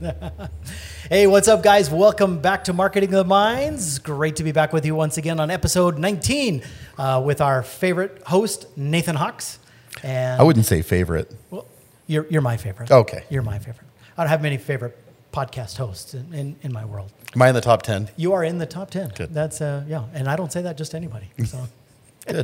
Hey, what's up, guys? Welcome back to Marketing of the Minds. Great to be back with you once again on episode 19 uh, with our favorite host, Nathan Hawks. And I wouldn't say favorite. well, you're, you're my favorite. Okay. You're my favorite. I don't have many favorite podcast hosts in, in, in my world. Am I in the top 10? You are in the top 10. Good. That's, uh, yeah. And I don't say that just to anybody. So.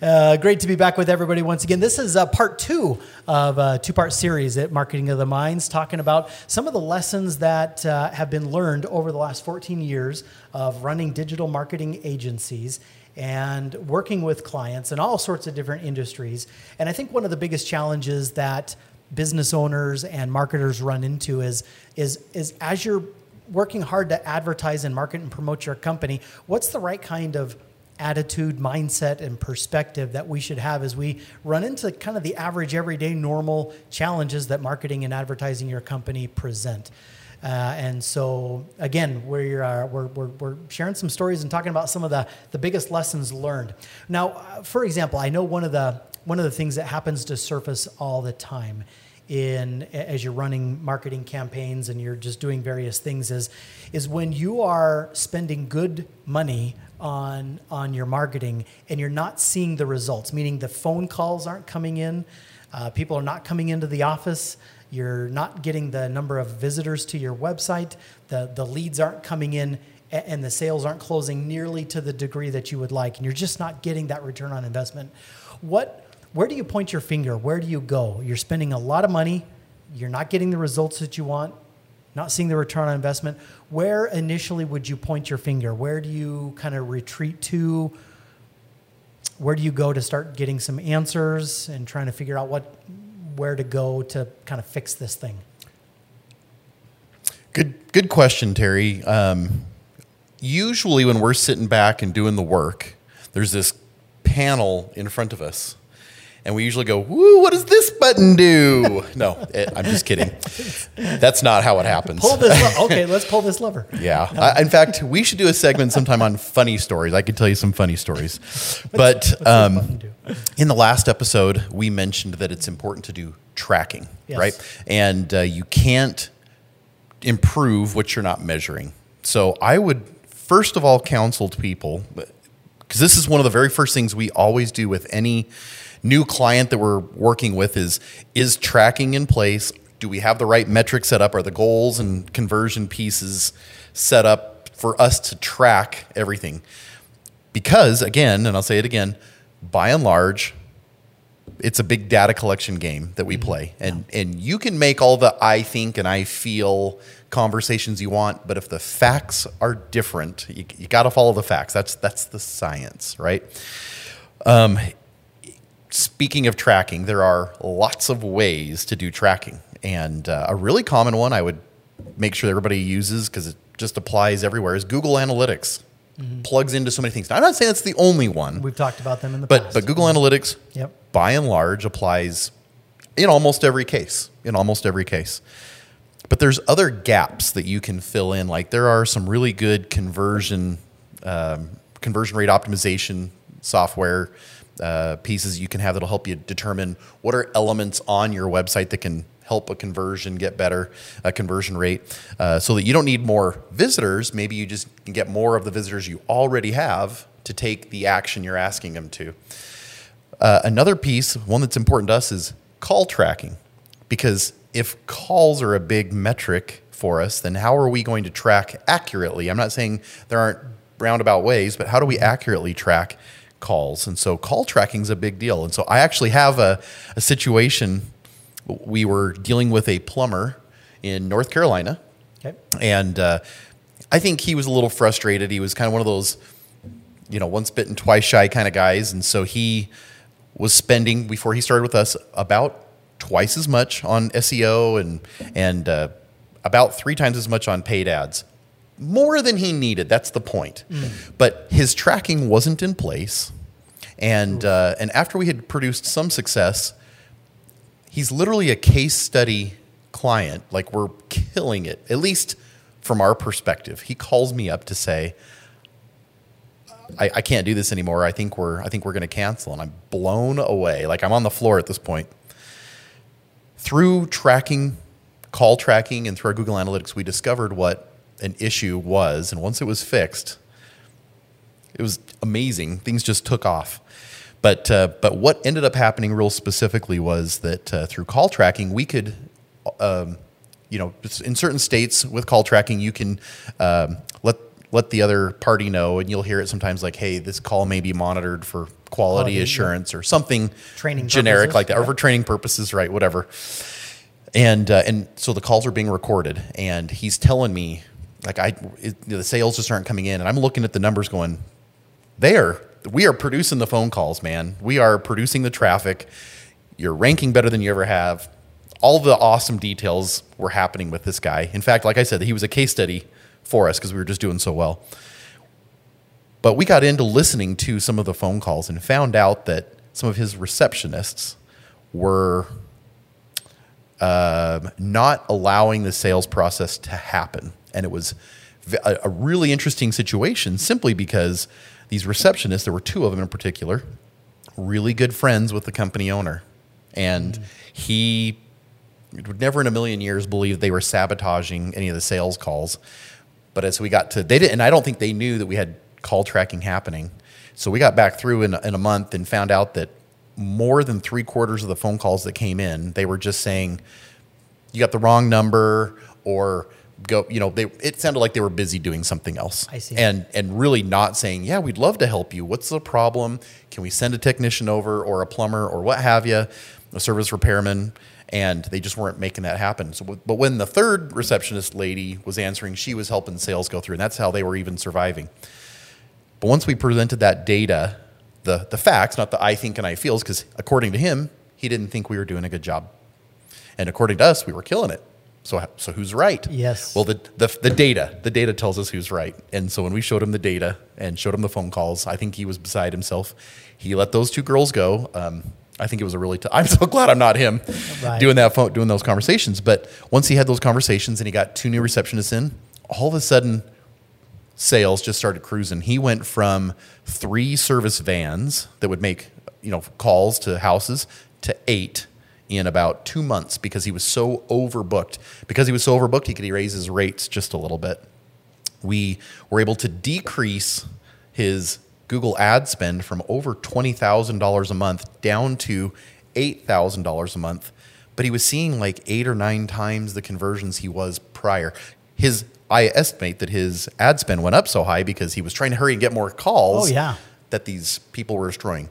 Uh, great to be back with everybody once again. This is uh, part two of a two part series at Marketing of the Minds, talking about some of the lessons that uh, have been learned over the last 14 years of running digital marketing agencies and working with clients in all sorts of different industries. And I think one of the biggest challenges that business owners and marketers run into is, is, is as you're working hard to advertise and market and promote your company, what's the right kind of attitude, mindset, and perspective that we should have as we run into kind of the average, everyday, normal challenges that marketing and advertising your company present. Uh, and so, again, we're, uh, we're, we're, we're sharing some stories and talking about some of the, the biggest lessons learned. Now, uh, for example, I know one of the one of the things that happens to surface all the time in as you're running marketing campaigns and you're just doing various things is is when you are spending good money on on your marketing and you're not seeing the results meaning the phone calls aren't coming in uh, people are not coming into the office you're not getting the number of visitors to your website the the leads aren't coming in and the sales aren't closing nearly to the degree that you would like and you're just not getting that return on investment. What where do you point your finger? Where do you go? You're spending a lot of money. You're not getting the results that you want not seeing the return on investment. Where initially would you point your finger? Where do you kind of retreat to? Where do you go to start getting some answers and trying to figure out what where to go to kind of fix this thing? Good, good question, Terry. Um, usually, when we're sitting back and doing the work, there's this panel in front of us, and we usually go, "Woo! What does this button do?" no, it, I'm just kidding. That's not how it happens. pull this le- okay let's pull this lever Yeah. I, in fact, we should do a segment sometime on funny stories. I could tell you some funny stories. But um, in the last episode, we mentioned that it's important to do tracking, Yes. right? And uh, you can't improve what you're not measuring. So I would first of all counsel to people because this is one of the very first things we always do with any new client that we're working with is is tracking in place? Do we have the right metrics set up? Are the goals and conversion pieces set up for us to track everything? Because again and I'll say it again by and large it's a big data collection game that we play. And and you can make all the i think and i feel conversations you want but if the facts are different you, you got to follow the facts. That's that's the science right? Um, speaking of tracking there are lots of ways to do tracking and uh, a really common one i would make sure everybody uses because it just applies everywhere is google analytics plugs into so many things now i'm not saying that's the only one we've talked about them in the but past but Google Analytics, Yep. by and large, applies in almost every case. In almost every case. But there's other gaps that you can fill in. Like there are some really good conversion um, conversion rate optimization software uh, pieces you can have that'll help you determine what are elements on your website that can help a conversion get better, a conversion rate, uh, so that you don't need more visitors. Maybe you just can get more of the visitors you already have to take the action you're asking them to. Uh, another piece, one that's important to us, is call tracking. Because if calls are a big metric for us, then how are we going to track accurately? I'm not saying there aren't roundabout ways, but how do we accurately track calls? And so call tracking is a big deal. And so I actually have a, a situation. We were dealing with a plumber in North Carolina okay and uh, I think he was a little frustrated. He was kind of one of those, you know, once bitten, twice shy kind of guys. And so he was spending, before he started with us, about twice as much on SEO and, and uh, about three times as much on paid ads. More than he needed. That's the point. But his tracking wasn't in place. And, uh, and after we had produced some success, he's literally a case study client. Like we're killing it, at least from our perspective. He calls me up to say, I, I can't do this anymore. I think we're I think we're gonna cancel. And I'm blown away. Like I'm on the floor at this point. Through tracking call tracking and through our Google Analytics, we discovered what an issue was. And once it was fixed, it was amazing. Things just took off. But, uh, but what ended up happening real specifically was that uh, through call tracking, we could, um, you know, in certain states with call tracking, you can um, let let the other party know, and you'll hear it sometimes like, "Hey, this call may be monitored for quality, Quality, assurance or something Training generic purposes, like that, or for training purposes, right? Whatever." And uh, and so the calls are being recorded, and he's telling me like I it, the sales just aren't coming in, and I'm looking at the numbers going, there we are producing the phone calls man. We are producing the traffic. You're ranking better than you ever have. All the awesome details were happening with this guy. In fact like i said he was a case study for us because we were just doing so well. But we got into listening to some of the phone calls and found out that some of his receptionists were um, not allowing the sales process to happen. And it was a really interesting situation simply because these receptionists, there were two of them in particular, really good friends with the company owner. And he would never in a million years believe they were sabotaging any of the sales calls. But as we got to, they didn't, and I don't think they knew that we had call tracking happening. So we got back through in, in a month and found out that more than three quarters of the phone calls that came in, they were just saying, you got the wrong number or go, you know, they, it sounded like they were busy doing something else. I see. And, and really not saying, yeah, we'd love to help you. What's the problem? Can we send a technician over or a plumber or what have you, a service repairman? And they just weren't making that happen. So, but when the third receptionist lady was answering, she was helping sales go through, and that's how they were even surviving. But once we presented that data, the, the facts, not the I think and I feels, because according to him, he didn't think we were doing a good job. And according to us, we were killing it. So, so who's right? Yes. Well, the, the, the data, the data tells us who's right. And so when we showed him the data and showed him the phone calls, I think he was beside himself. He let those two girls go. Um, I think it was a really. T- I'm so glad I'm not him Right. doing that phone, doing those conversations. But once he had those conversations and he got two new receptionists in, all of a sudden sales just started cruising. He went from three service vans that would make you know calls to houses to eight in about two months because he was so overbooked. Because he was so overbooked, he could raise his rates just a little bit. We were able to decrease his Google ad spend from over twenty thousand dollars a month down to eight thousand dollars a month. But he was seeing like eight or nine times the conversions he was prior. His I estimate that his ad spend went up so high because he was trying to hurry and get more calls Oh, yeah. that these people were destroying.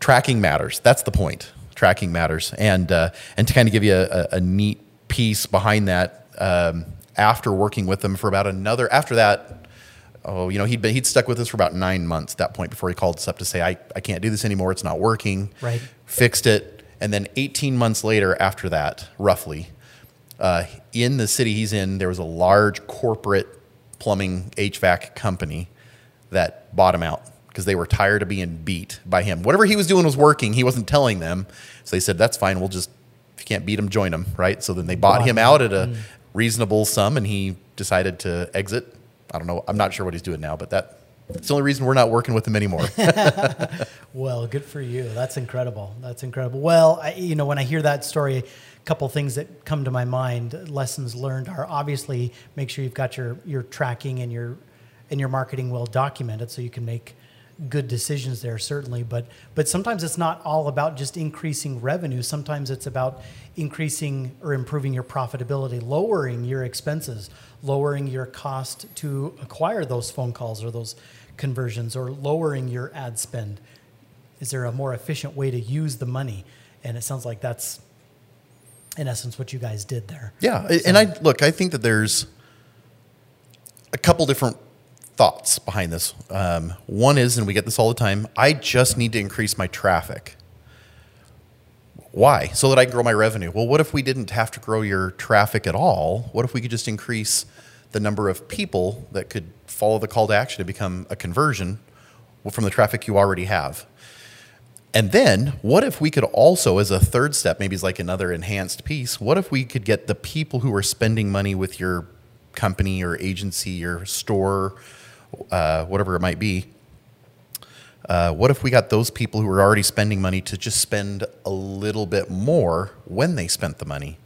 Tracking matters. That's the point. Tracking matters. And uh, and to kind of give you a, a, neat piece behind that, um, after working with them for about another after that, oh, you know, he'd been he'd stuck with us for about nine months at that point before he called us up to say, I, I can't do this anymore, it's not working. Right. Fixed it. And then 18 months later, after that, roughly, uh, in the city he's in, there was a large corporate plumbing HVAC company that bought him out because they were tired of being beat by him. Whatever he was doing was working. He wasn't telling them. So they said, that's fine. We'll just, if you can't beat him, join him. Right. So then they bought Bought him out at a mm. reasonable sum and he decided to exit. I don't know. I'm not sure what he's doing now, but that, it's the only reason we're not working with him anymore. Well, good for you. That's incredible. That's incredible. Well, I, you know, when I hear that story, a couple things that come to my mind, lessons learned are obviously make sure you've got your your tracking and your and your marketing well documented so you can make good decisions there certainly but but sometimes it's not all about just increasing revenue. Sometimes it's about increasing or improving your profitability lowering your expenses lowering your cost to acquire those phone calls or those conversions or lowering your ad spend. Is there a more efficient way to use the money? And it sounds like that's in essence what you guys did there. Yeah, and I look. I think that there's a couple different thoughts behind this. Um, one is, and we get this all the time. I just need to increase my traffic. Why? So that I can grow my revenue. Well, what if we didn't have to grow your traffic at all? What if we could just increase the number of people that could follow the call to action to become a conversion from the traffic you already have? And then, what if we could also, as a third step, maybe it's like another enhanced piece, what if we could get the people who are spending money with your company or agency or store, uh, whatever it might be? Uh, what if we got those people who are already spending money to just spend a little bit more when they spent the money?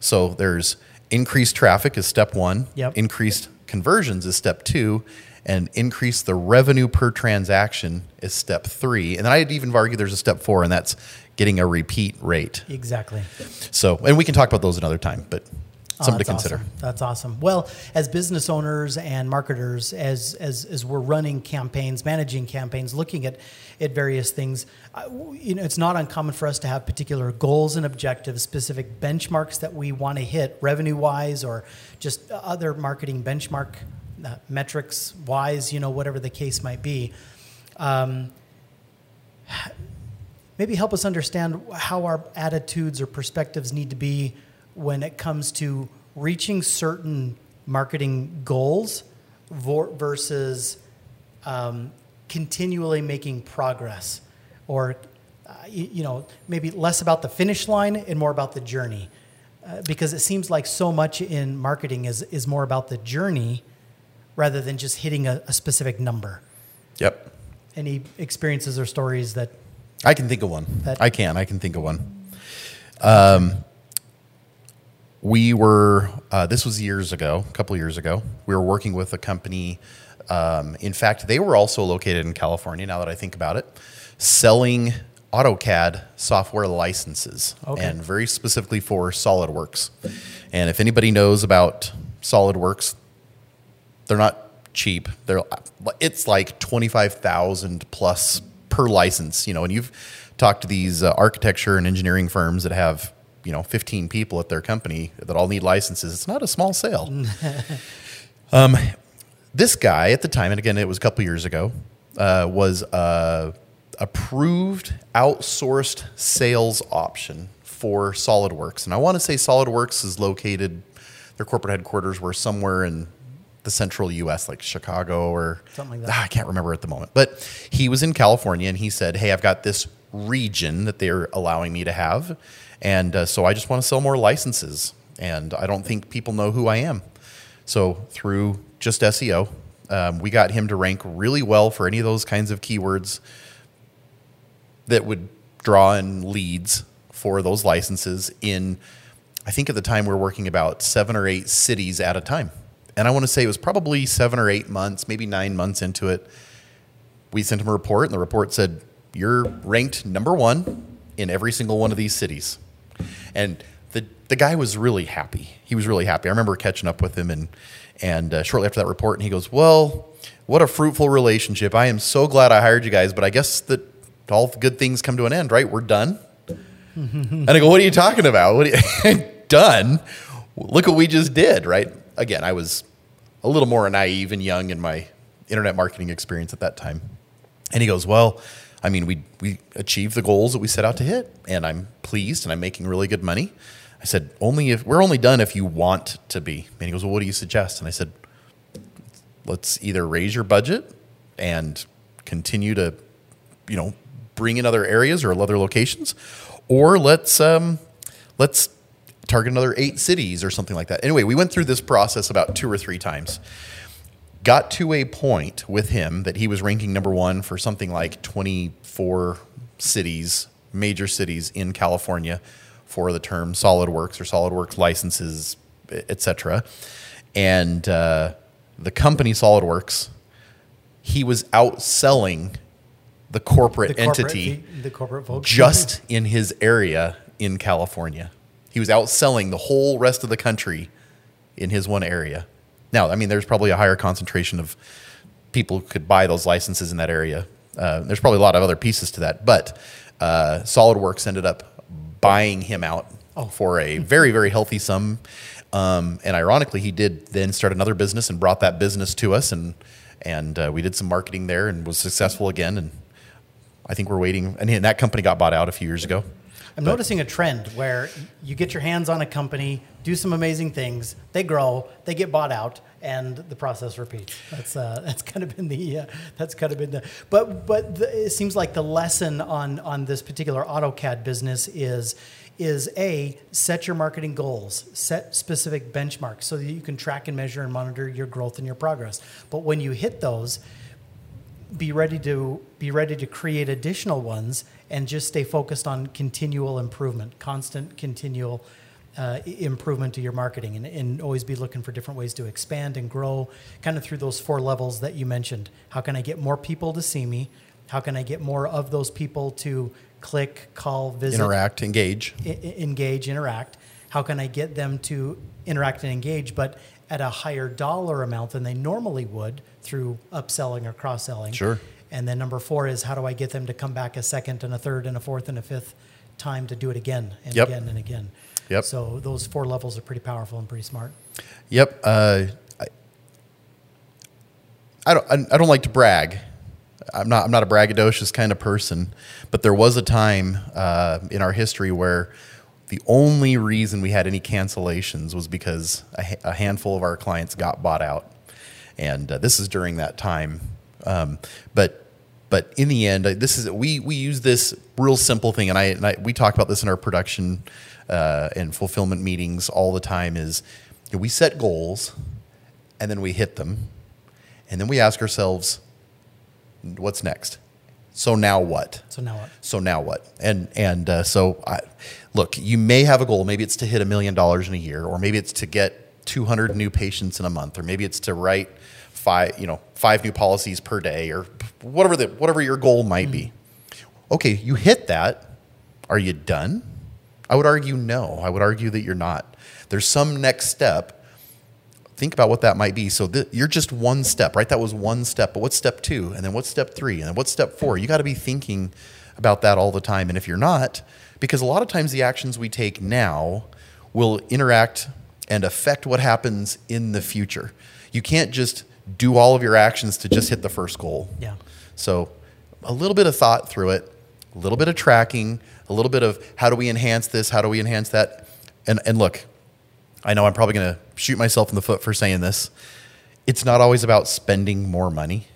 So there's increased traffic is step one. Yep. Increased conversions is step two, and increase the revenue per transaction is step three. And then I'd even argue there's a step four, and that's getting a repeat rate. Exactly. So, and we can talk about those another time, but Oh, to that's consider. Awesome. That's awesome. Well, as business owners and marketers, as as as we're running campaigns, managing campaigns, looking at at various things, uh, you know, it's not uncommon for us to have particular goals and objectives, specific benchmarks that we want to hit, revenue wise, or just other marketing benchmark uh, metrics wise. You know, whatever the case might be. Um, maybe help us understand how our attitudes or perspectives need to be when it comes to reaching certain marketing goals versus um, continually making progress or uh, you, you know maybe less about the finish line and more about the journey uh, because it seems like so much in marketing is, is more about the journey rather than just hitting a, a specific number Yep. any experiences or stories that I can think of one. That- I can. I can think of one. Um, we were, uh, this was years ago, a couple years ago. We were working with a company. Um, in fact, they were also located in California, now that I think about it, selling AutoCAD software licenses, Okay. and very specifically for SolidWorks. And if anybody knows about SolidWorks, they're not cheap. They're it's like twenty five thousand plus per license. You know, and you've talked to these uh, architecture and engineering firms that have you know fifteen people at their company that all need licenses. It's not a small sale. um, this guy at the time, and again, it was a couple years ago, uh, was a approved outsourced sales option for SolidWorks, and I want to say SolidWorks is located. Their corporate headquarters were somewhere in the central U.S., like Chicago or Something like that. Ah, I can't remember at the moment. But he was in California, and he said, "Hey, I've got this region that they're allowing me to have, and uh, so I just want to sell more licenses, and I don't think people know who I am." So through just SEO, um, we got him to rank really well for any of those kinds of keywords that would draw in leads for those licenses in I think at the time we were working about seven or eight cities at a time. And I want to say it was probably seven or eight months, maybe nine months into it. We sent him a report, and the report said, You're ranked number one in every single one of these cities. And the, the guy was really happy. He was really happy. I remember catching up with him, and, and uh, shortly after that report, and he goes, Well, what a fruitful relationship. I am so glad I hired you guys, but I guess that all good things come to an end, right? We're done. And I go, what are you talking about? What are you, done? Look what we just did, right? Again, I was a little more naive and young in my internet marketing experience at that time. And he goes, well, I mean, we we achieved the goals that we set out to hit, and I'm pleased, and I'm making really good money. I said, only if we're only done if you want to be. And he goes, well, what do you suggest? And I said, let's either raise your budget and continue to, you know, bring in other areas or other locations, or let's um, let's target another eight cities or something like that. Anyway, we went through this process about two or three times. Got to a point with him that he was ranking number one for something like 24 cities, major cities in California for the term SolidWorks or SolidWorks licenses, etc. And uh, the company SolidWorks, he was outselling the corporate, the corporate, entity the, the corporate just in his area in California. He was outselling the whole rest of the country in his one area. Now, I mean, there's probably a higher concentration of people who could buy those licenses in that area. Uh, there's probably a lot of other pieces to that, but uh, SolidWorks ended up buying him out for a very, very healthy sum. Um, and ironically, he did then start another business and brought that business to us, and and uh, we did some marketing there and was successful again. And I think we're waiting. And that company got bought out a few years ago. I'm noticing a trend where you get your hands on a company, do some amazing things, they grow, they get bought out, and the process repeats. That's uh, that's kind of been the uh, that's kind of been the. But but the, it seems like the lesson on on this particular AutoCAD business is is a set your marketing goals, set specific benchmarks so that you can track and measure and monitor your growth and your progress. But when you hit those, be ready to be ready to create additional ones and just stay focused on continual improvement constant continual uh, improvement to your marketing and, and always be looking for different ways to expand and grow kind of through those four levels that you mentioned. How can I get more people to see me? How can I get more of those people to click, call, visit, Interact, engage. I- engage, interact? How can I get them to interact and engage, but at a higher dollar amount than they normally would through upselling or cross selling? Sure. And then number four is how do I get them to come back a second and a third and a fourth and a fifth time to do it again and Yep. again and again? Yep. So those four levels are pretty powerful and pretty smart. Yep. Uh, I, I don't. I, I don't like to brag. I'm not. I'm not a braggadocious kind of person. But there was a time uh, in our history where the only reason we had any cancellations was because a, a handful of our clients got bought out, and uh, this is during that time. Um, but but in the end, uh, this is we we use this real simple thing, and I, and I we talk about this in our production uh, and fulfillment meetings all the time. Is you know, we set goals, and then we hit them, and then we ask ourselves, what's next? So now what? So now what? So now what? And and uh, so I, look, you may have a goal. Maybe it's to hit a million dollars in a year, or maybe it's to get 200 new patients in a month, or maybe it's to write five, you know, five new policies per day, or whatever the whatever your goal might be. Mm-hmm. Okay, you hit that. Are you done? I would argue no. I would argue that you're not. There's some next step think about what that might be. So th- you're just one step, right? That was one step. But what's step two? And then what's step three? And then what's step four? You got to be thinking about that all the time. And if you're not, because a lot of times the actions we take now will interact and affect what happens in the future. You can't just do all of your actions to just hit the first goal. Yeah. So a little bit of thought through it, a little bit of tracking, a little bit of how do we enhance this? How do we enhance that? And, and look, I know I'm probably going to shoot myself in the foot for saying this. It's not always about spending more money.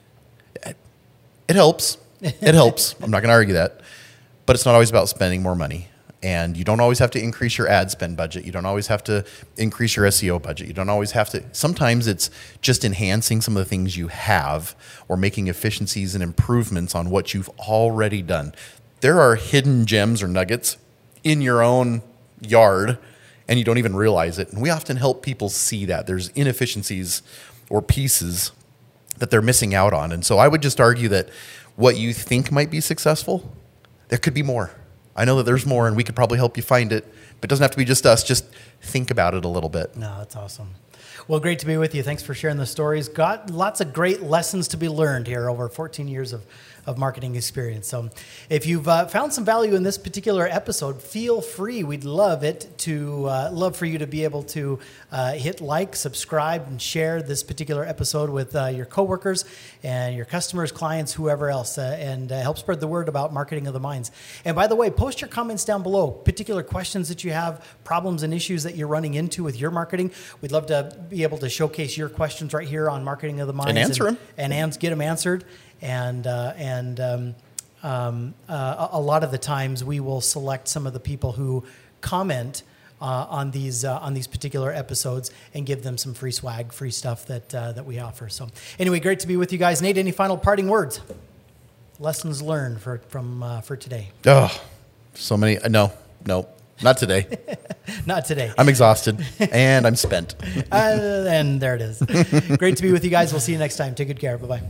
It helps. It helps. I'm not going to argue that. But it's not always about spending more money. And you don't always have to increase your ad spend budget. You don't always have to increase your SEO budget. You don't always have to. Sometimes it's just enhancing some of the things you have or making efficiencies and improvements on what you've already done. There are hidden gems or nuggets in your own yard and you don't even realize it. And we often help people see that there's inefficiencies or pieces that they're missing out on. And so I would just argue that what you think might be successful, there could be more. I know that there's more and we could probably help you find it, but it doesn't have to be just us. Just think about it a little bit. No, that's awesome. Well, great to be with you. Thanks for sharing the stories. Got lots of great lessons to be learned here over 14 years of, of marketing experience. So, if you've uh, found some value in this particular episode, feel free. We'd love it to uh, love for you to be able to uh, hit like, subscribe, and share this particular episode with uh, your coworkers and your customers, clients, whoever else, uh, and uh, help spread the word about marketing of the minds. And by the way, post your comments down below. Particular questions that you have, problems and issues that you're running into with your marketing. We'd love to be able to showcase your questions right here on Marketing of the Minds answer 'em. and, ans- get them answered. And uh, and um, um, uh, a a lot of the times we will select some of the people who comment uh, on these uh, on these particular episodes and give them some free swag, free stuff that uh, that we offer. So anyway, great to be with you guys. Nate, any final parting words? Lessons learned for from uh, for today? Oh, so many. uh, No, no, not today. Not today. I'm exhausted and I'm spent. Uh, and there it is. Great to be with you guys. We'll see you next time. Take good care. Bye bye.